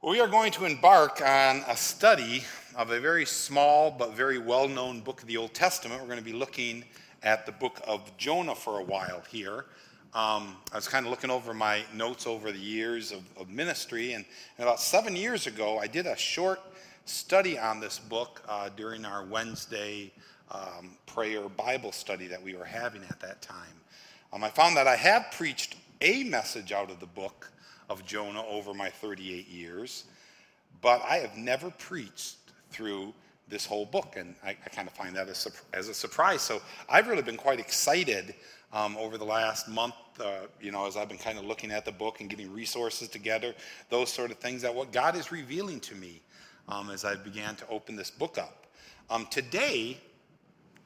We are going to embark on a study of a very small but very well known book of the Old Testament. We're going to be looking at the book of Jonah for a while here. Um, I was kind of looking over my notes over the years of, of ministry, and, and, about seven years ago, I did a short study on this book uh, during our Wednesday um, prayer Bible study that we were having at that time. Um, I found that I have preached a message out of the book of Jonah over my 38 years, but I have never preached through this whole book, and I, I kind of find that as, as, a surprise. So I've really been quite excited um, over the last month, uh, you know, as I've been kind of looking at the book and getting resources together, those sort of things, that what God is revealing to me um, as I began to open this book up. Um, today,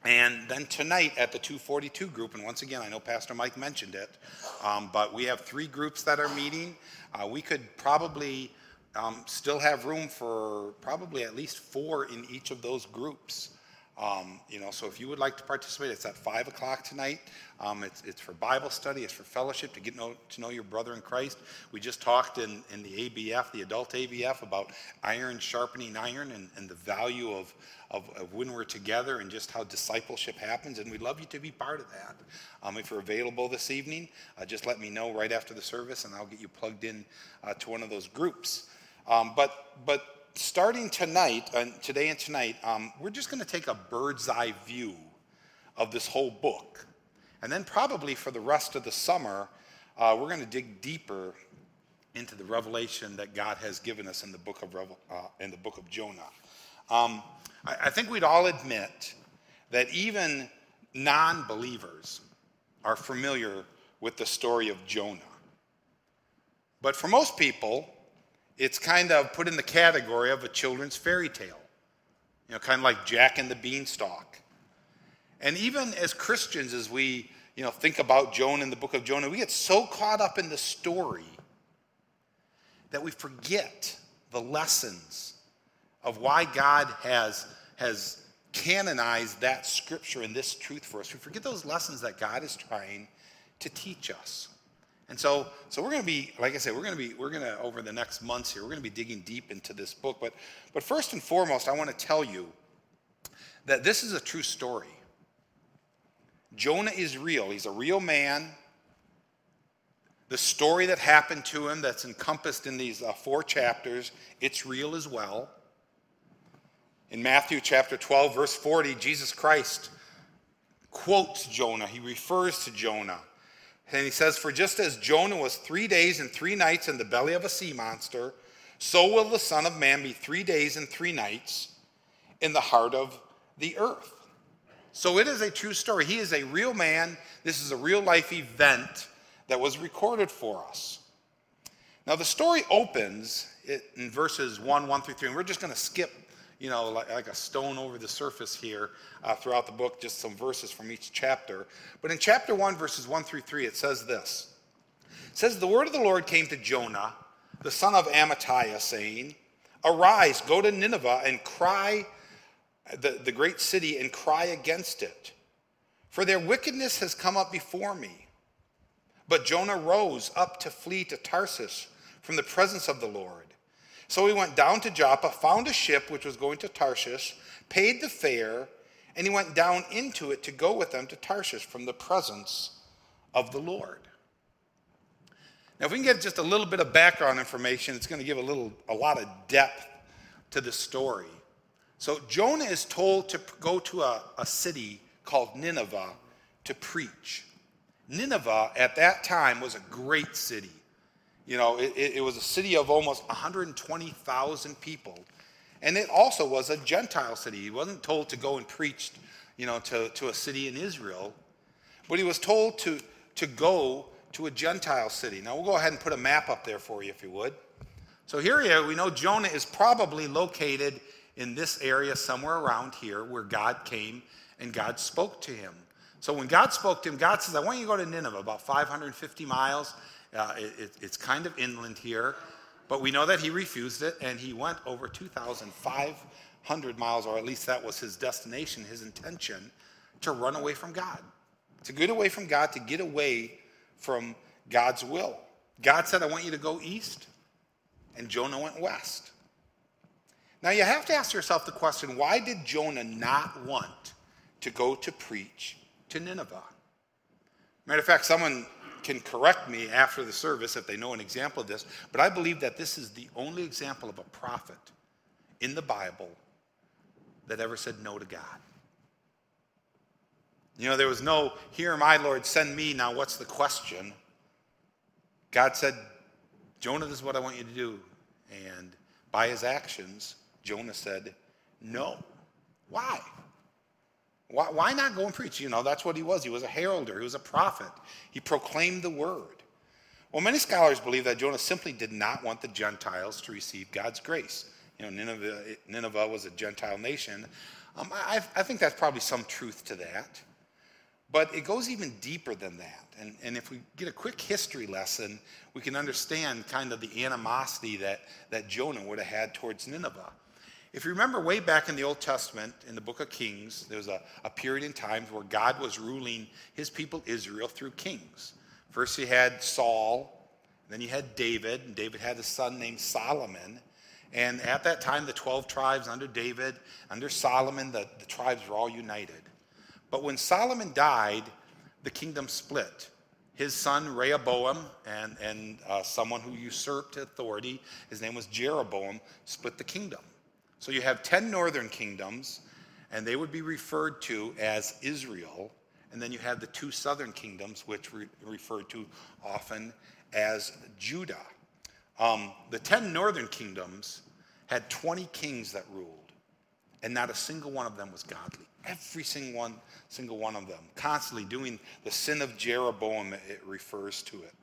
and then tonight at the 242 group, and once again, I know Pastor Mike mentioned it, um, but we have three groups that are meeting. Uh, we could probably um, still have room for probably at least four in each of those groups. Um, you know, so if you would like to participate, it's at five o'clock tonight. Um, it's, it's for Bible study, it's for fellowship to get know, to know your brother in Christ. We just talked in, in the ABF, the adult ABF, about iron sharpening iron and, and the value of, of, of, when we're together and just how discipleship happens. And we'd love you to be part of that. Um, if you're available this evening, uh, just let me know right after the service, and I'll get you plugged in uh, to one of those groups. Um, but but starting tonight, uh, today and tonight, um, we're just going to take a bird's eye view of this whole book. And then, probably for the rest of the summer, uh, we're going to dig deeper into the revelation that God has given us in the book of, Revel- uh, in the book of Jonah. Um, I, I think we'd all admit that even non believers are familiar with the story of Jonah. But for most people, it's kind of put in the category of a children's fairy tale, you know, kind of like Jack and the Beanstalk. And even as Christians, as we you know, think about Jonah in the book of Jonah, we get so caught up in the story that we forget the lessons of why God has, has canonized that scripture and this truth for us. We forget those lessons that God is trying to teach us. And so, so we're going to be, like I said, we're going to be, we're going to, over the next months here, we're going to be digging deep into this book. But, but first and foremost, I want to tell you that this is a true story. Jonah is real. He's a real man. The story that happened to him that's encompassed in these uh, four chapters, it's real as well. In Matthew chapter 12, verse 40, Jesus Christ quotes Jonah. He refers to Jonah. And he says, For just as Jonah was three days and three nights in the belly of a sea monster, so will the Son of Man be three days and three nights in the heart of the earth. So it is a true story. He is a real man. This is a real life event that was recorded for us. Now, the story opens in verses 1, 1 through 3, and we're just going to skip you know, like, like a stone over the surface here uh, throughout the book, just some verses from each chapter. But in chapter 1, verses 1 through 3, it says this It says, The word of the Lord came to Jonah, the son of Amittai, saying, Arise, go to Nineveh and cry, the, the great city, and cry against it. For their wickedness has come up before me. But Jonah rose up to flee to Tarsus from the presence of the Lord. So he went down to Joppa, found a ship which was going to Tarshish, paid the fare, and he went down into it to go with them to Tarshish from the presence of the Lord. Now, if we can get just a little bit of background information, it's going to give a little, a lot of depth to the story. So Jonah is told to go to a, a city called Nineveh to preach. Nineveh at that time was a great city. You know, it, it was a city of almost 120,000 people. And it also was a Gentile city. He wasn't told to go and preach, you know, to, to a city in Israel, but he was told to, to go to a Gentile city. Now, we'll go ahead and put a map up there for you, if you would. So here we know Jonah is probably located in this area somewhere around here where God came and God spoke to him. So when God spoke to him, God says, I want you to go to Nineveh, about 550 miles. Uh, it, it's kind of inland here, but we know that he refused it and he went over 2,500 miles, or at least that was his destination, his intention, to run away from God. To get away from God, to get away from God's will. God said, I want you to go east. and Jonah went west. Now you have to ask yourself the question why did Jonah not want to go to preach to Nineveh? Matter of fact, someone can correct me after the service if they know an example of this, but I believe that this is the only example of a prophet in the Bible that ever said no to God. You know, there was no, here I, Lord, send me. Now, what's the question? God said, Jonah, this is what I want you to do. And by his actions, Jonah said, no. Why? Why, why not go and preach? You know, that's what he was. He was a heralder, he was a prophet. He proclaimed the word. Well, many scholars believe that Jonah simply did not want the Gentiles to receive God's grace. You know, Nineveh, Nineveh was a Gentile nation. Um, I, I think that's probably some truth to that. But it goes even deeper than that. And, and if we get a quick history lesson, we can understand kind of the animosity that, that Jonah would have had towards Nineveh. If you remember way back in the Old Testament, in the book of Kings, there was a, a period in time where God was ruling his people Israel through kings. First, you had Saul, then you had David, and David had a son named Solomon. And at that time, the 12 tribes under David, under Solomon, the, the tribes were all united. But when Solomon died, the kingdom split. His son Rehoboam and, and uh, someone who usurped authority, his name was Jeroboam, split the kingdom. So you have 10 northern kingdoms, and they would be referred to as Israel. And then you have the two southern kingdoms, which re- referred to often as Judah. Um, the 10 northern kingdoms had 20 kings that ruled, and not a single one of them was godly. Every single one, single one of them, constantly doing the sin of Jeroboam, it refers to it.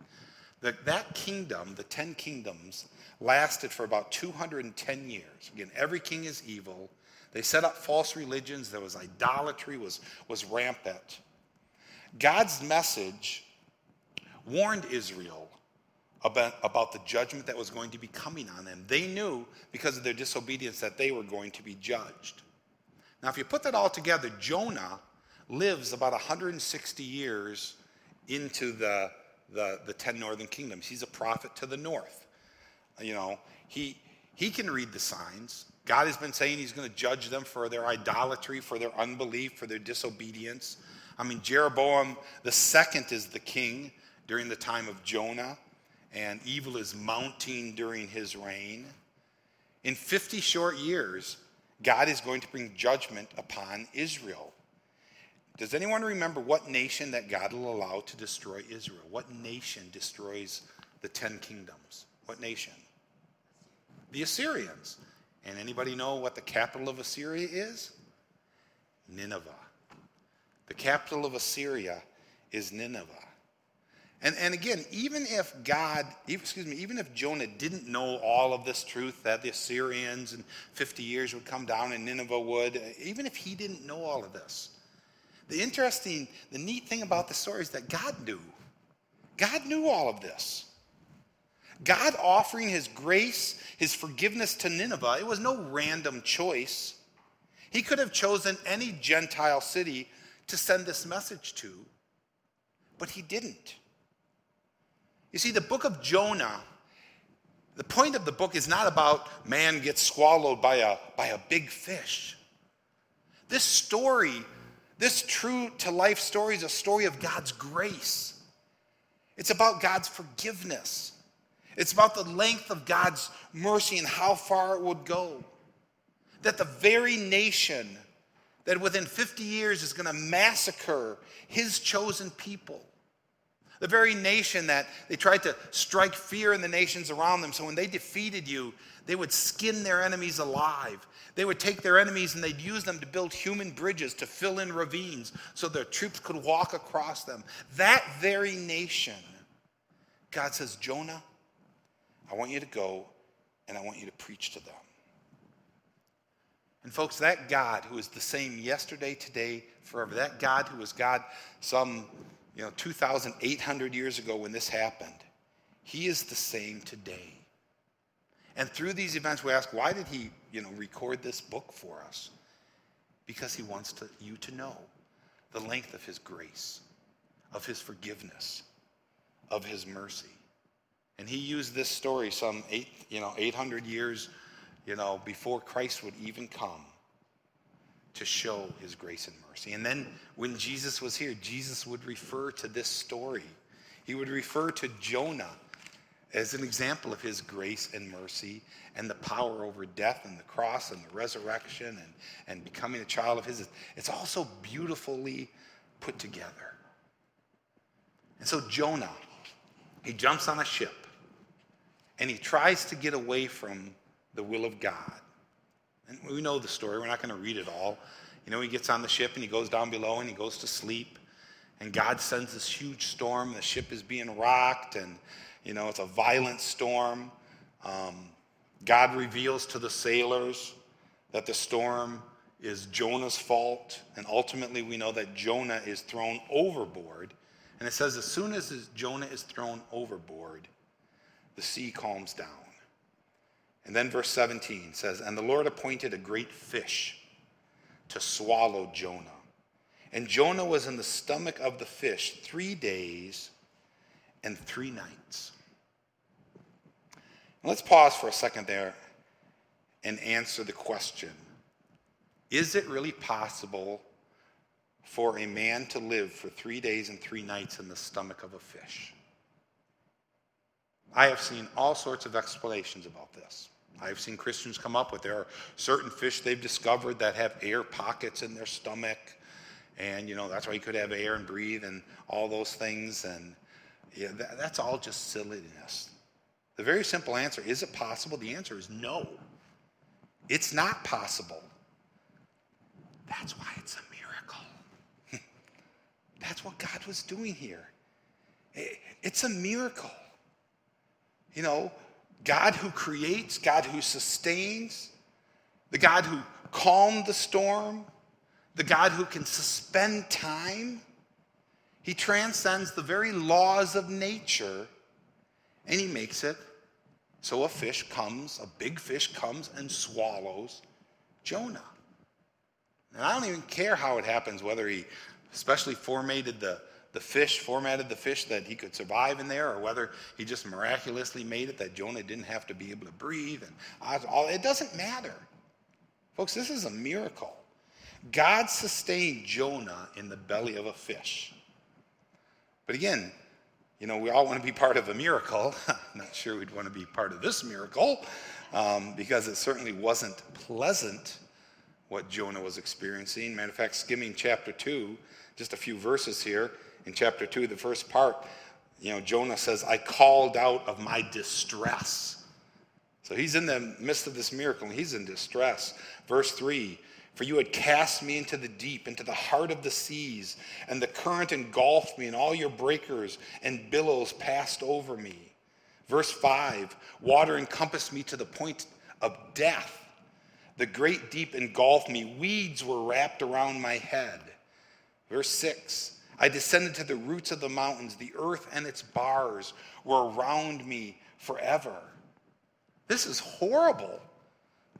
The, that kingdom, the 10 kingdoms, lasted for about 210 years. Again, every king is evil. They set up false religions. There was idolatry, was, was rampant. God's message warned Israel about, about the judgment that was going to be coming on them. They knew, because of their disobedience, that they were going to be judged. Now, if you put that all together, Jonah lives about 160 years into the, the, the 10 northern kingdoms. He's a prophet to the north. You know, he, he can read the signs. God has been saying he's going to judge them for their idolatry, for their unbelief, for their disobedience. I mean, Jeroboam the second is the king during the time of Jonah, and evil is mounting during his reign. In 50 short years, God is going to bring judgment upon Israel. Does anyone remember what nation that God will allow to destroy Israel? What nation destroys the 10 kingdoms? What nation? The Assyrians. And anybody know what the capital of Assyria is? Nineveh. The capital of Assyria is Nineveh. And, and again, even if God, excuse me, even if Jonah didn't know all of this truth that the Assyrians in 50 years would come down and Nineveh would, even if he didn't know all of this, the interesting, the neat thing about the story is that God knew. God knew all of this. God offering his grace, his forgiveness to Nineveh, it was no random choice. He could have chosen any Gentile city to send this message to, but he didn't. You see, the book of Jonah, the point of the book is not about man gets swallowed by a, by a big fish. This story, this true to life story, is a story of God's grace. It's about God's forgiveness. It's about the length of God's mercy and how far it would go. That the very nation that within 50 years is going to massacre his chosen people the very nation that they tried to strike fear in the nations around them. So when they defeated you, they would skin their enemies alive. They would take their enemies and they'd use them to build human bridges to fill in ravines so their troops could walk across them. That very nation, God says, Jonah, I want you to go and I want you to preach to them. And folks, that God who is the same yesterday, today, forever, that God who was God some you know, 2,800 years ago when this happened, he is the same today. And through these events, we ask, why did he, you know, record this book for us? Because he wants to, you to know the length of his grace, of his forgiveness, of his mercy. And he used this story some eight, you know, 800 years, you know, before Christ would even come to show his grace and mercy. And then when Jesus was here, Jesus would refer to this story. He would refer to Jonah as an example of his grace and mercy and the power over death and the cross and the resurrection and, and becoming a child of his. It's also beautifully put together. And so Jonah, he jumps on a ship and he tries to get away from the will of God. And we know the story, we're not going to read it all. You know, he gets on the ship and he goes down below and he goes to sleep. And God sends this huge storm. The ship is being rocked, and, you know, it's a violent storm. Um, God reveals to the sailors that the storm is Jonah's fault. And ultimately, we know that Jonah is thrown overboard. And it says, as soon as Jonah is thrown overboard, the sea calms down. And then verse 17 says, And the Lord appointed a great fish to swallow Jonah. And Jonah was in the stomach of the fish three days and three nights. Let's pause for a second there and answer the question Is it really possible for a man to live for three days and three nights in the stomach of a fish? I have seen all sorts of explanations about this. I've seen Christians come up with there are certain fish they've discovered that have air pockets in their stomach, and you know that's why you could have air and breathe and all those things, and yeah, that, that's all just silliness. The very simple answer is it possible? The answer is no. It's not possible. That's why it's a miracle. that's what God was doing here. It's a miracle. You know, God who creates, God who sustains, the God who calmed the storm, the God who can suspend time. He transcends the very laws of nature and he makes it so a fish comes, a big fish comes and swallows Jonah. And I don't even care how it happens, whether he especially formatted the the fish, formatted the fish that he could survive in there, or whether he just miraculously made it that Jonah didn't have to be able to breathe. And all, it doesn't matter. Folks, this is a miracle. God sustained Jonah in the belly of a fish. But again, you know, we all want to be part of a miracle. not sure we'd want to be part of this miracle um, because it certainly wasn't pleasant what Jonah was experiencing. Matter of fact, skimming chapter 2, just a few verses here, in chapter 2, the first part, you know, Jonah says, I called out of my distress. So he's in the midst of this miracle and he's in distress. Verse 3 For you had cast me into the deep, into the heart of the seas, and the current engulfed me, and all your breakers and billows passed over me. Verse 5 Water encompassed me to the point of death. The great deep engulfed me, weeds were wrapped around my head. Verse 6 I descended to the roots of the mountains. The earth and its bars were around me forever. This is horrible.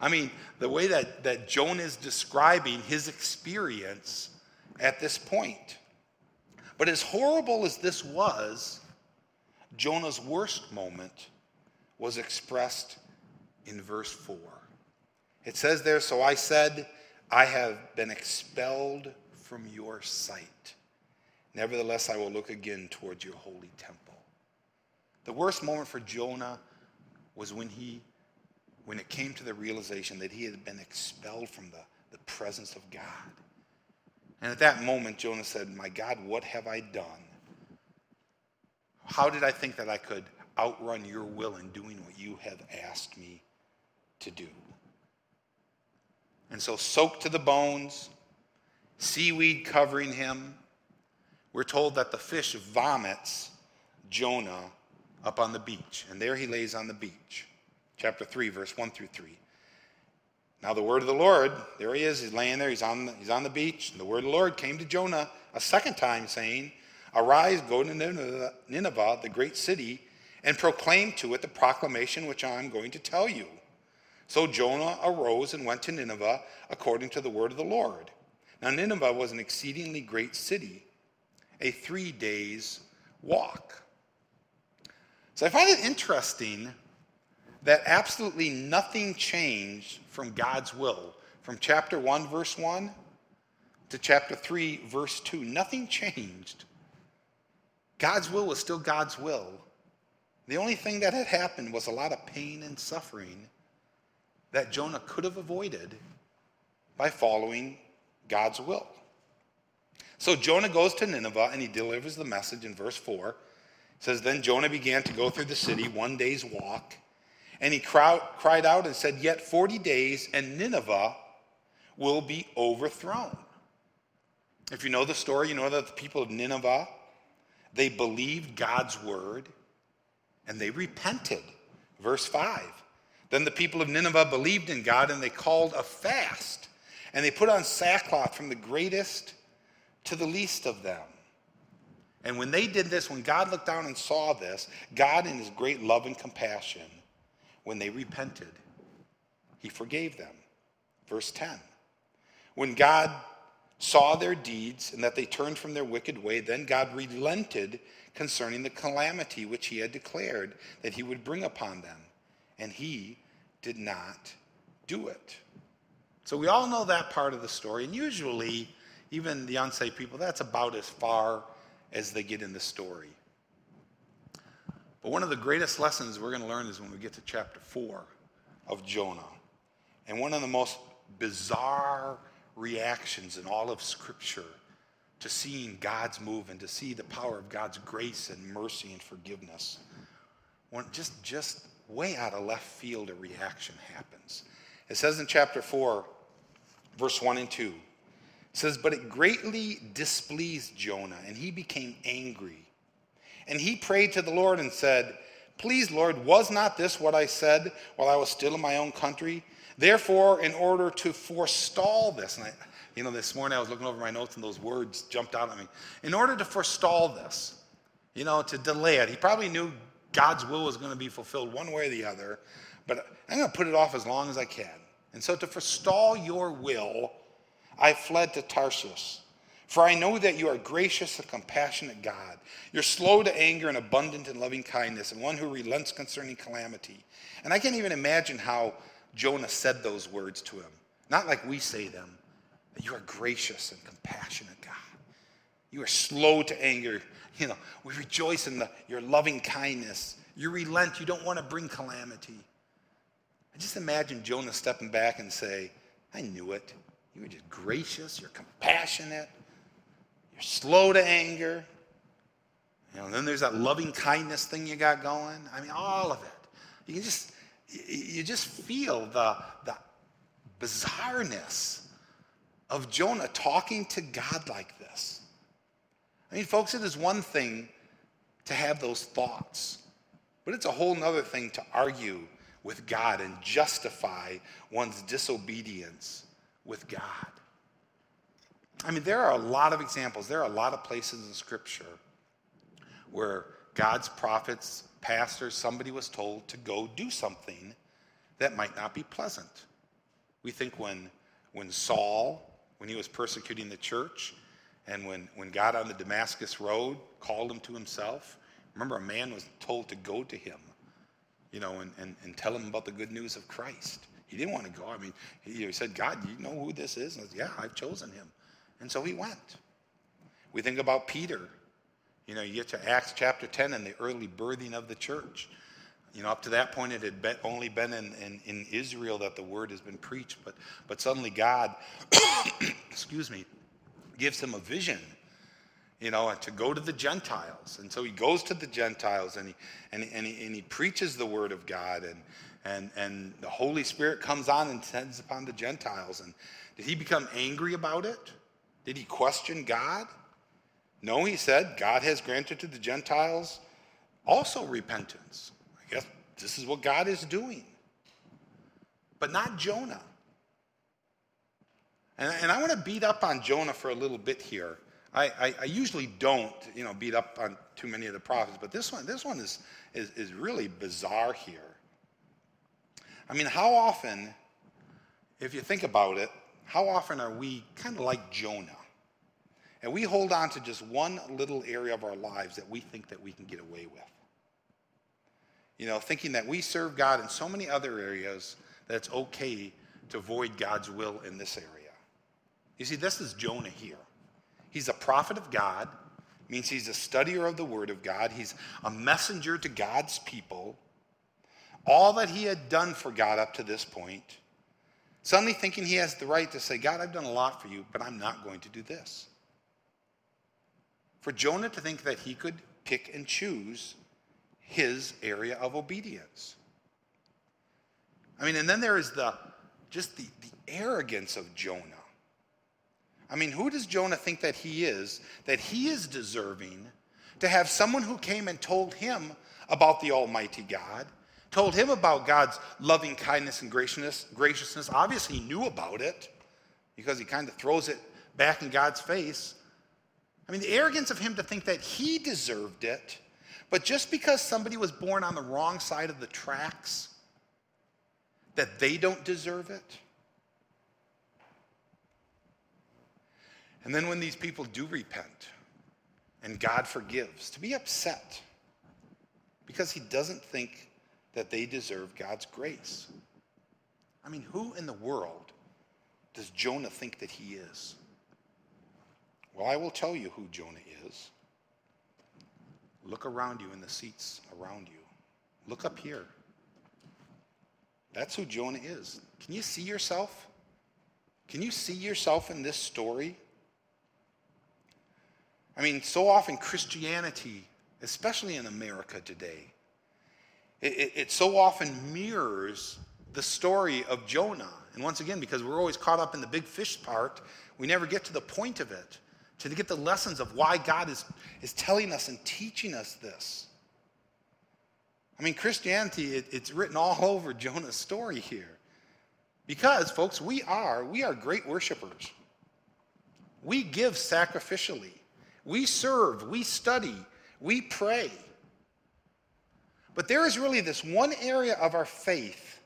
I mean, the way that, that Jonah is describing his experience at this point. But as horrible as this was, Jonah's worst moment was expressed in verse 4. It says there, So I said, I have been expelled from your sight. Nevertheless, I will look again towards your holy temple. The worst moment for Jonah was when he when it came to the realization that he had been expelled from the, the presence of God. And at that moment, Jonah said, My God, what have I done? How did I think that I could outrun your will in doing what you have asked me to do? And so, soaked to the bones, seaweed covering him, we're told that the fish vomits Jonah up on the beach, and there he lays on the beach. Chapter 3, verse 1 through 3. Now, the word of the Lord, there he is, he's laying there, he's on the, he's on the beach. And the word of the Lord came to Jonah a second time, saying, Arise, go to Nineveh, the great city, and proclaim to it the proclamation which I am going to tell you. So Jonah arose and went to Nineveh according to the word of the Lord. Now, Nineveh was an exceedingly great city a three days walk. So I find it interesting that absolutely nothing changed from God's will. From chapter 1, verse 1 to chapter 3, verse 2, nothing changed. God's will was still God's will. The only thing that had happened was a lot of pain and suffering that Jonah could have avoided by following God's will. So Jonah goes to Nineveh and he delivers the message in verse 4. It says, Then Jonah began to go through the city one day's walk, and he cried out and said, Yet 40 days, and Nineveh will be overthrown. If you know the story, you know that the people of Nineveh, they believed God's word and they repented. Verse 5. Then the people of Nineveh believed in God and they called a fast and they put on sackcloth from the greatest to the least of them. And when they did this, when God looked down and saw this, God, in his great love and compassion, when they repented, he forgave them. Verse 10. When God saw their deeds and that they turned from their wicked way, then God relented concerning the calamity which he had declared that he would bring upon them. And he did not do it. So we all know that part of the story. And usually, even the unsaved people, that's about as far as they get in the story. But one of the greatest lessons we're going to learn is when we get to chapter 4 of Jonah. And one of the most bizarre reactions in all of Scripture to seeing God's move and to see the power of God's grace and mercy and forgiveness. When just, just way out of left field, a reaction happens. It says in chapter 4, verse 1 and 2, says, But it greatly displeased Jonah, and he became angry. And he prayed to the Lord and said, Please, Lord, was not this what I said while I was still in my own country? Therefore, in order to forestall this, and I, you know, this morning I was looking over my notes and those words jumped out at me. In order to forestall this, you know, to delay it, he probably knew God's will was going to be fulfilled one way or the other, but I'm going to put it off as long as I can. And so, to forestall your will, I fled to Tarsus. For I know that you are gracious and compassionate God. You're slow to anger and abundant in loving kindness, and one who relents concerning calamity. And I can't even imagine how Jonah said those words to him. Not like we say them, but you are gracious and compassionate, God. You are slow to anger. You know, we rejoice in the, your loving kindness. You relent. You don't want to bring calamity. I just imagine Jonah stepping back and say, I knew it. You were just gracious. You're compassionate. You're slow to anger. You know, and then there's that loving kindness thing you got going. I mean, all of it. You just you just feel the, the bizarreness of Jonah talking to God like this. I mean, folks, it is one thing to have those thoughts, but it's a whole other thing to argue with God and justify one's disobedience with God. I mean, there are a lot of examples, there are a lot of places in Scripture where God's prophets pastors, somebody was told to go do something that might not be pleasant. We think when, when Saul, when he was persecuting the church, and when, when God on the Damascus Road called him to himself, remember a man was told to go to him, you know, and, and, and tell him about the good news of Christ. He didn't want to go. I mean, he, said, God, you know who this is? And I said, yeah, I've chosen him. And so he went. We think about Peter you know, you get to Acts chapter 10 and the early birthing of the church. You know, up to that point, it had been, only been in, in, in Israel that the word has been preached, but, but suddenly God, excuse me, gives him a vision, you know, to go to the Gentiles. And so he goes to the Gentiles and he, and, and he, and he preaches the word of God, and, and, and the Holy Spirit comes on and sends upon the Gentiles. And did he become angry about it? Did he question God? No, he said, God has granted to the Gentiles also repentance. I guess this is what God is doing. But not Jonah. And, and I want to beat up on Jonah for a little bit here. I, I, I, usually don't, you know, beat up on too many of the prophets, but this one, this one is, is, is really bizarre here. I mean, how often, if you think about it, how often are we kind of like Jonah? And we hold on to just one little area of our lives that we think that we can get away with. You know, thinking that we serve God in so many other areas that it's okay to avoid God's will in this area. You see, this is Jonah here. He's a prophet of God, means he's a studier of the Word of God. He's a messenger to God's people. All that he had done for God up to this point, suddenly thinking he has the right to say, God, I've done a lot for you, but I'm not going to do this. For Jonah to think that he could pick and choose his area of obedience. I mean, and then there is the just the, the arrogance of Jonah. I mean, who does Jonah think that he is, that he is deserving to have someone who came and told him about the Almighty God, told him about God's loving kindness and graciousness, graciousness. Obviously, he knew about it because he kind of throws it back in God's face. I mean, the arrogance of him to think that he deserved it, but just because somebody was born on the wrong side of the tracks, that they don't deserve it. And then when these people do repent and God forgives, to be upset because he doesn't think that they deserve God's grace. I mean, who in the world does Jonah think that he is? Well, I will tell you who Jonah is. Look around you in the seats around you. Look up here. That's who Jonah is. Can you see yourself? Can you see yourself in this story? I mean, so often Christianity, especially in America today, it, it, it, so often mirrors the story of Jonah. And once again, because we're always caught up in the big fish part, we never get to the point of it, to get the lessons of why God is, is telling us and teaching us this. I mean, Christianity, it, it's written all over Jonah's story here. Because, folks, we are, we are great worshipers. We give sacrificially. We serve, we study, we pray. But there is really this one area of our faith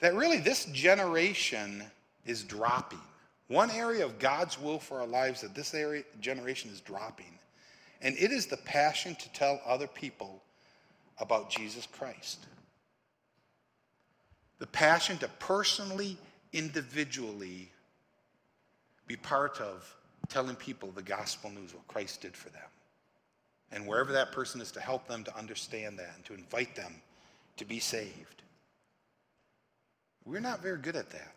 that really this generation is dropping. One area of God's will for our lives that this area, generation is dropping. And it is the passion to tell other people about Jesus Christ. The passion to personally, individually be part of telling people the gospel news, what Christ did for them. And wherever that person is, to help them to understand that and to invite them to be saved. We're not very good at that.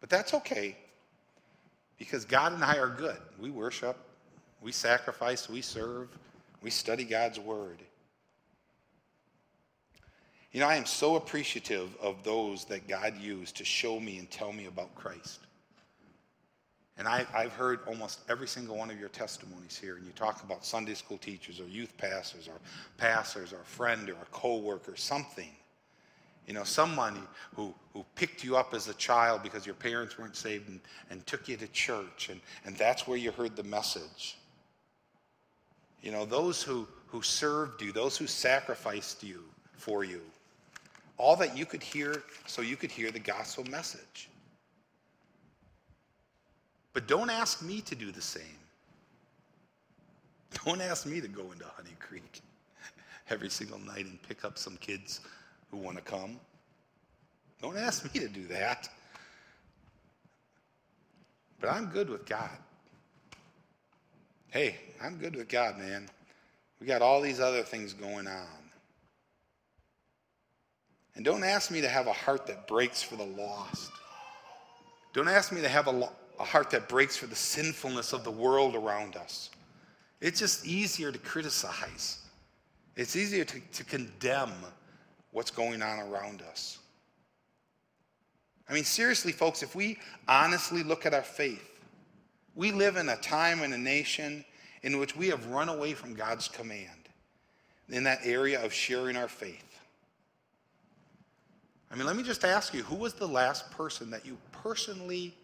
But that's okay because God and I are good. We worship, we sacrifice, we serve, we study God's word. You know, I am so appreciative of those that God used to show me and tell me about Christ. And I, have heard almost every single one of your testimonies here, and you talk about Sunday school teachers or youth pastors or pastors or a friend or a coworker, something. You know, someone who, who picked you up as a child because your parents weren't saved and, and took you to church, and, and that's where you heard the message. You know, those who, who served you, those who sacrificed you for you, all that you could hear so you could hear the gospel message. But don't ask me to do the same. Don't ask me to go into Honey Creek every single night and pick up some kids who want to come. Don't ask me to do that. But I'm good with God. Hey, I'm good with God, man. We got all these other things going on. And don't ask me to have a heart that breaks for the lost. Don't ask me to have a, lo- a heart that breaks for the sinfulness of the world around us. It's just easier to criticize, it's easier to, to condemn what's going on around us. I mean, seriously, folks, if we honestly look at our faith, we live in a time and a nation in which we have run away from God's command in that area of sharing our faith. I mean, let me just ask you who was the last person that you personally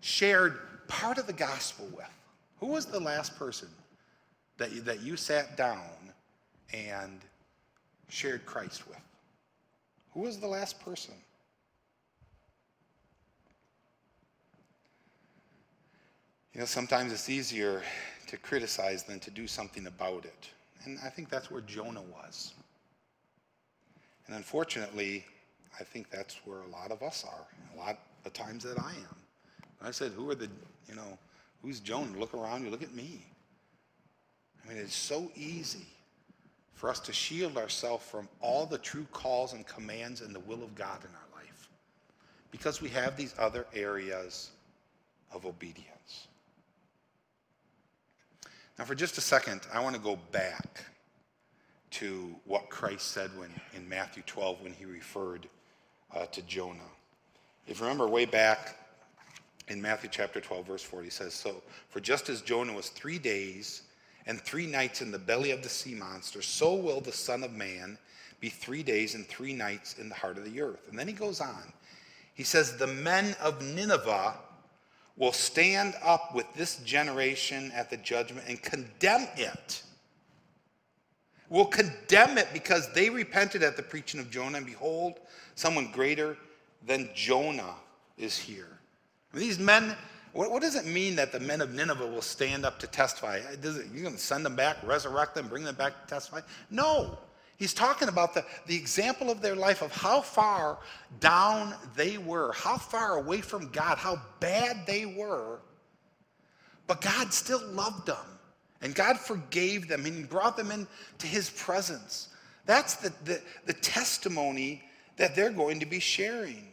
shared part of the gospel with? Who was the last person that you, that you sat down and shared Christ with? Who was the last person? You know, sometimes it's easier to criticize than to do something about it. And I think that's where Jonah was. And unfortunately, I think that's where a lot of us are, a lot of times that I am. I said, Who are the, you know, who's Jonah? Look around you, look at me. I mean, it's so easy for us to shield ourselves from all the true calls and commands and the will of God in our life because we have these other areas of obedience. Now, for just a second, I want to go back to what Christ said when, in Matthew 12 when he referred uh, to Jonah. If you remember way back in Matthew chapter 12, verse 40, he says, So, for just as Jonah was three days and three nights in the belly of the sea monster, so will the Son of Man be three days and three nights in the heart of the earth. And then he goes on. He says, The men of Nineveh will stand up with this generation at the judgment and condemn it. Will condemn it because they repented at the preaching of Jonah, and behold, someone greater than Jonah is here. These men, what, what, does it mean that the men of Nineveh will stand up to testify? It, you're going to send them back, resurrect them, bring them back to testify? No. He's talking about the, the example of their life of how far down they were, how far away from God, how bad they were. But God still loved them. And God forgave them and brought them into His presence. That's the, the, the testimony that they're going to be sharing.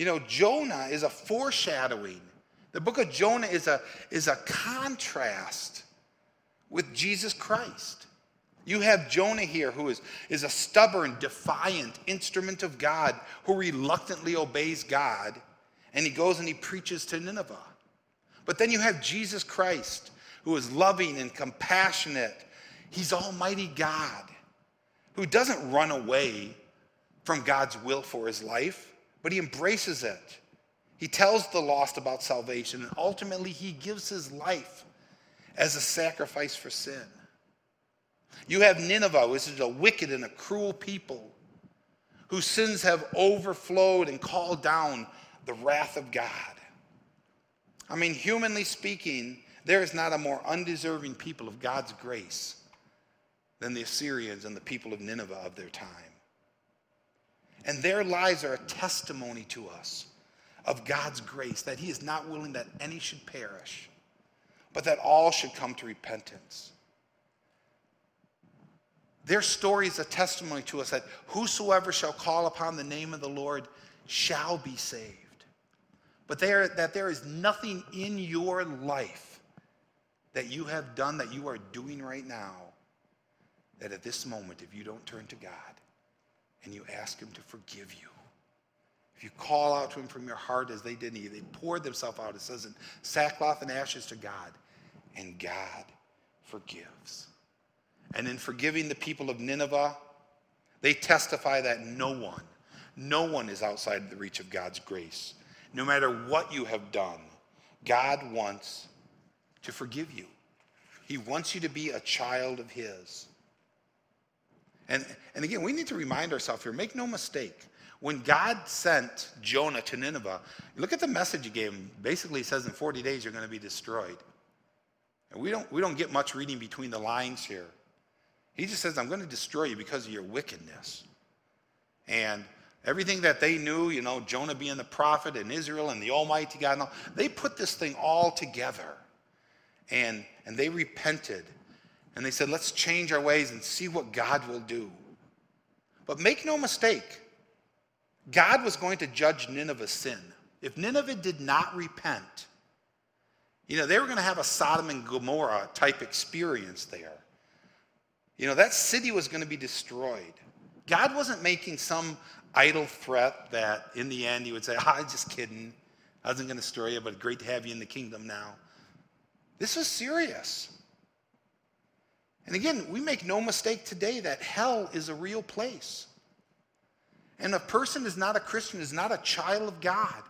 You know, Jonah is a foreshadowing. The book of Jonah is a, is a contrast with Jesus Christ. You have Jonah here, who is, is a stubborn, defiant instrument of God who reluctantly obeys God, and he goes and he preaches to Nineveh. But then you have Jesus Christ, who is loving and compassionate. He's Almighty God, who doesn't run away from God's will for his life but he embraces it. He tells the lost about salvation, and ultimately, he gives his life as a sacrifice for sin. You have Nineveh, which is a wicked and a cruel people whose sins have overflowed and called down the wrath of God. I mean, humanly speaking, there is not a more undeserving people of God's grace than the Assyrians and the people of Nineveh of their time. And their lives are a testimony to us of God's grace, that He is not willing that any should perish, but that all should come to repentance. Their story is a testimony to us that whosoever shall call upon the name of the Lord shall be saved. But there, that there is nothing in your life that you have done, that you are doing right now, that at this moment, if you don't turn to God, and you ask Him to forgive you. If you call out to Him from your heart as they did, they poured themselves out, it says, in sackcloth and ashes to God, and God forgives. And in forgiving the people of Nineveh, they testify that no one, no one is outside the reach of God's grace. No matter what you have done, God wants to forgive you. He wants you to be a child of His. And, and again, we need to remind ourselves here make no mistake. When God sent Jonah to Nineveh, look at the message he gave him. Basically, he says, In 40 days, you're going to be destroyed. And we don't, we don't get much reading between the lines here. He just says, I'm going to destroy you because of your wickedness. And everything that they knew, you know, Jonah being the prophet and Israel and the Almighty God, all, they put this thing all together. And, and they repented and they said, let's change our ways and see what God will do. But make no mistake, God was going to judge Nineveh's sin. If Nineveh did not repent, you know, they were going to have a Sodom and Gomorrah type experience there. You know, that city was going to be destroyed. God wasn't making some idle threat that in the end he would say, "I'm just kidding. I wasn't going to destroy you, but great to have you in the kingdom now. This was serious. And again, we make no mistake today that hell is a real place. And a person is not a Christian, is not a child of God.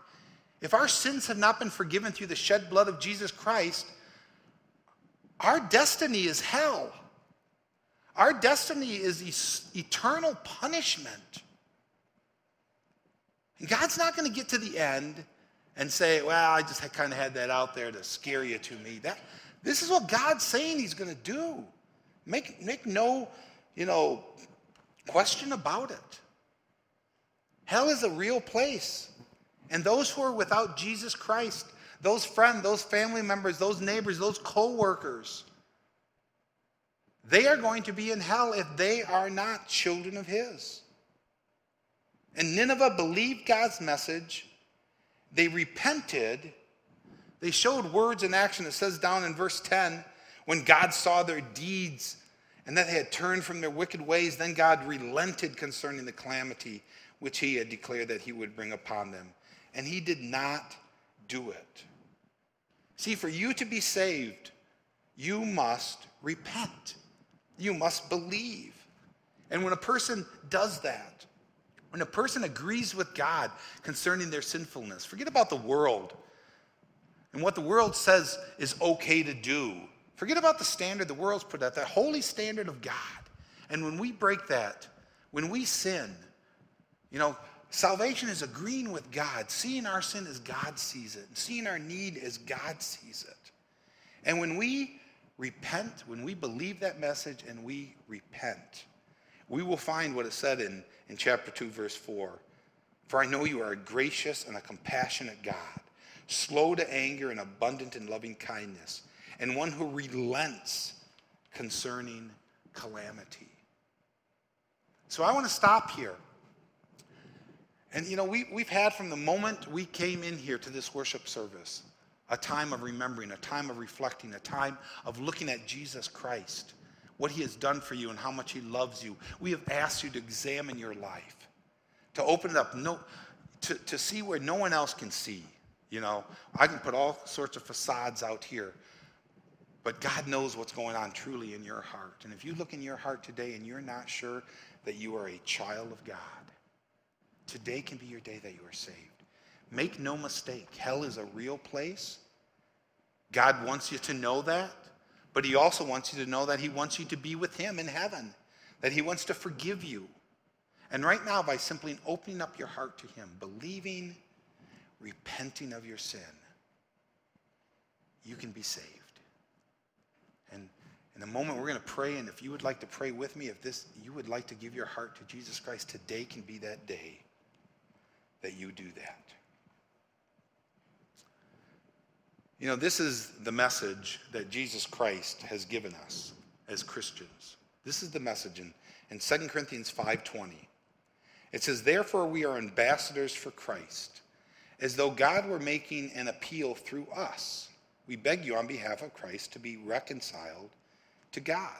If our sins have not been forgiven through the shed blood of Jesus Christ, our destiny is hell. Our destiny is eternal punishment. And God's not going to get to the end and say, well, I just kind of had that out there to scare you to me. That, this is what God's saying He's going to do. Make, make no, you know, question about it. Hell is a real place. And those who are without Jesus Christ, those friends, those family members, those neighbors, those co workers, they are going to be in hell if they are not children of His. And Nineveh believed God's message. They repented. They showed words and action. It says down in verse 10 when God saw their deeds and that they had turned from their wicked ways, then God relented concerning the calamity which he had declared that he would bring upon them. And he did not do it. See, for you to be saved, you must repent. You must believe. And when a person does that, when a person agrees with God concerning their sinfulness, forget about the world and what the world says is okay to do. Forget about the standard the world's put out, that holy standard of God. And when we break that, when we sin, you know, salvation is agreeing with God, seeing our sin as God sees it, seeing our need as God sees it. And when we repent, when we believe that message and we repent, we will find what it said in, in chapter 2, verse 4. For I know you are a gracious and a compassionate God, slow to anger and abundant in loving kindness, and one who relents concerning calamity. So I want to stop here. And you know, we, we've had from the moment we came in here to this worship service a time of remembering, a time of reflecting, a time of looking at Jesus Christ, what he has done for you and how much he loves you. We have asked you to examine your life, to open it up, no, to, to see where no one else can see. You know, I can put all sorts of facades out here, but God knows what's going on truly in your heart. And if you look in your heart today and you're not sure that you are a child of God, today can be your day that you are saved. Make no mistake, hell is a real place. God wants you to know that, but He also wants you to know that He wants you to be with Him in heaven, that He wants to forgive you. And right now, by simply opening up your heart to Him, believing, repenting of your sin, you can be saved. In a moment, we're going to pray, and if you would like to pray with me, if this you would like to give your heart to Jesus Christ, today can be that day that you do that. You know, this is the message that Jesus Christ has given us as Christians. This is the message in, in 2 Corinthians 5.20. It says, Therefore we are ambassadors for Christ, as though God were making an appeal through us. We beg you on behalf of Christ to be reconciled to God.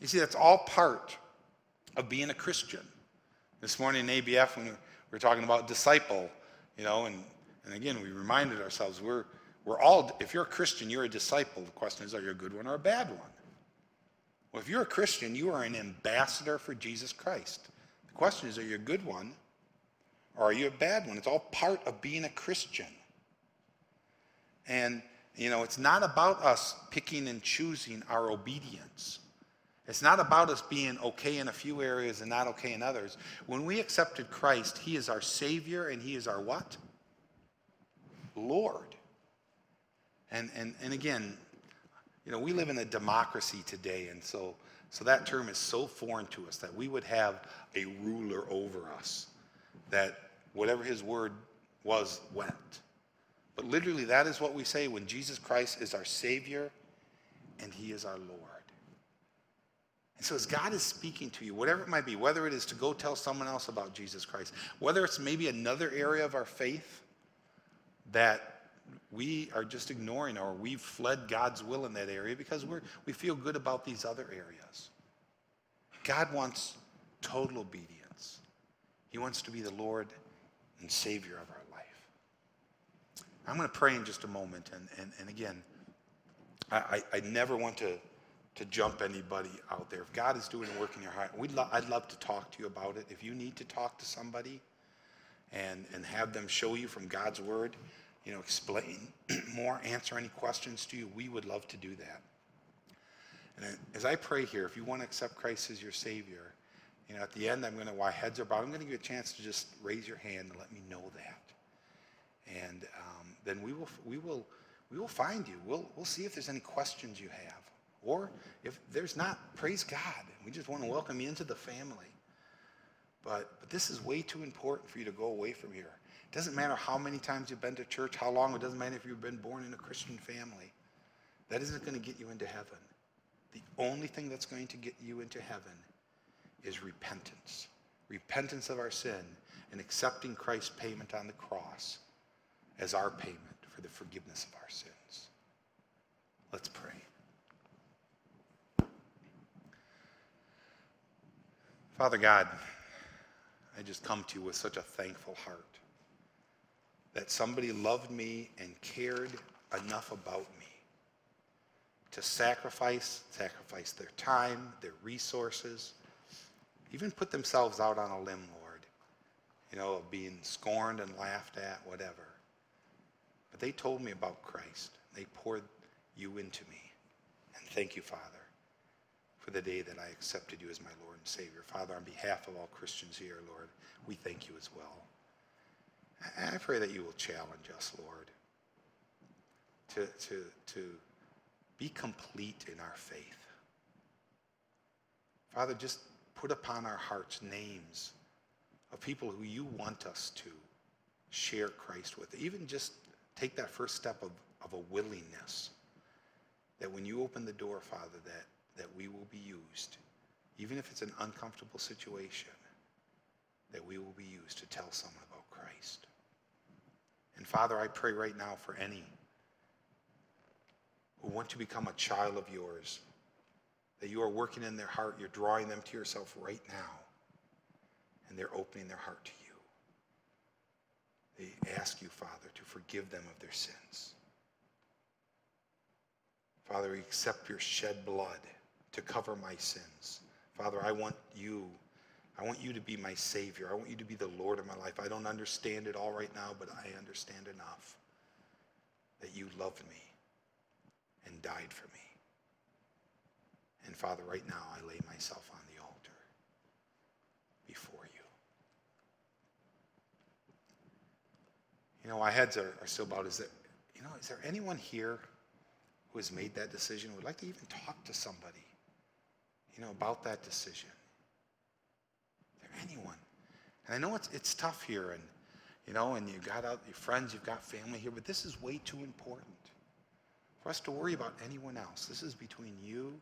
You see, that's all part of being a Christian. This morning in ABF, when we were talking about disciple, you know, and, and again, we reminded ourselves we're we're all, if you're a Christian, you're a disciple. The question is, are you a good one or a bad one? Well, if you're a Christian, you are an ambassador for Jesus Christ. The question is, are you a good one or are you a bad one? It's all part of being a Christian. And, you know, it's not about us picking and choosing our obedience. It's not about us being okay in a few areas and not okay in others. When we accepted Christ, He is our Savior and He is our what? Lord. And, and, and again, you know, we live in a democracy today, and so, so that term is so foreign to us that we would have a ruler over us, that whatever his word was went. But literally, that is what we say when Jesus Christ is our Savior and he is our Lord. And so, as God is speaking to you, whatever it might be, whether it is to go tell someone else about Jesus Christ, whether it's maybe another area of our faith that we are just ignoring or we've fled God's will in that area because we're, we feel good about these other areas. God wants total obedience. He wants to be the Lord and Savior of our. I'm going to pray in just a moment. And, and, and again, I, I never want to, to jump anybody out there. If God is doing a work in your heart, we'd lo- I'd love to talk to you about it. If you need to talk to somebody and, and have them show you from God's word, you know, explain more, answer any questions to you, we would love to do that. And as I pray here, if you want to accept Christ as your Savior, you know, at the end, I'm going to, while heads are bowed, I'm going to give you a chance to just raise your hand and let me know that. And um, then we will, we will, we will find you. We'll, we'll see if there's any questions you have. Or if there's not, praise God. We just want to welcome you into the family. But, but this is way too important for you to go away from here. It doesn't matter how many times you've been to church, how long, it doesn't matter if you've been born in a Christian family. That isn't going to get you into heaven. The only thing that's going to get you into heaven is repentance. Repentance of our sin and accepting Christ's payment on the cross as our payment for the forgiveness of our sins. Let's pray. Father God, I just come to you with such a thankful heart that somebody loved me and cared enough about me to sacrifice, sacrifice their time, their resources, even put themselves out on a limb, Lord, you know, of being scorned and laughed at, whatever. But they told me about Christ. They poured you into me. And thank you, Father, for the day that I accepted you as my Lord and Savior. Father, on behalf of all Christians here, Lord, we thank you as well. And I pray that you will challenge us, Lord, to, to, to be complete in our faith. Father, just put upon our hearts names of people who you want us to share Christ with. Even just take that first step of, of a willingness that when you open the door, Father, that, that we will be used, even if it's an uncomfortable situation, that we will be used to tell someone about Christ. And Father, I pray right now for any who want to become a child of yours, that you are working in their heart, you're drawing them to yourself right now, and they're opening their heart to you. They ask you, Father, to forgive them of their sins. Father, accept your shed blood to cover my sins. Father, I want you. I want you to be my Savior. I want you to be the Lord of my life. I don't understand it all right now, but I understand enough that you loved me and died for me. And Father, right now I lay myself on the altar before you. You know, our heads are, are still bowed. Is there, you know, is there anyone here who has made that decision would like to even talk to somebody, you know, about that decision? Is there anyone? And I know it's, it's tough here, and, you know, and you've got out your friends, you've got family here, but this is way too important for us to worry about anyone else. This is between you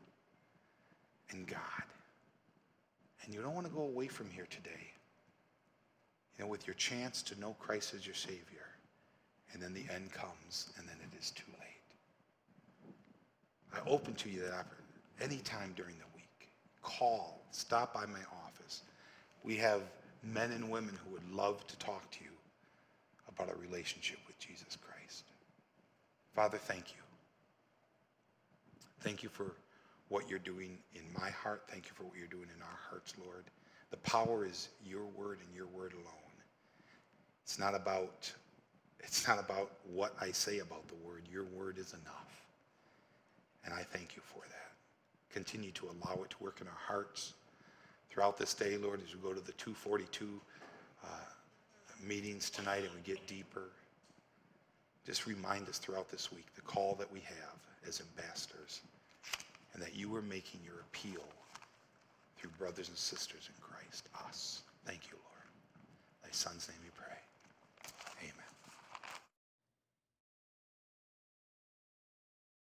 and God. And you don't want to go away from here today, you know, with your chance to know Christ as your Savior. And then the end comes, and then it is too late. I open to you that opportunity anytime during the week. Call, stop by my office. We have men and women who would love to talk to you about a relationship with Jesus Christ. Father, thank you. Thank you for what you're doing in my heart. Thank you for what you're doing in our hearts, Lord. The power is your word and your word alone. It's not about it's not about what I say about the word. Your word is enough. And I thank you for that. Continue to allow it to work in our hearts throughout this day, Lord, as we go to the 242 uh, meetings tonight and we get deeper. Just remind us throughout this week the call that we have as ambassadors and that you are making your appeal through brothers and sisters in Christ, us. Thank you, Lord. Thy son's name we pray.